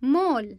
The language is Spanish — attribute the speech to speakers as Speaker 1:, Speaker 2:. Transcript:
Speaker 1: mall.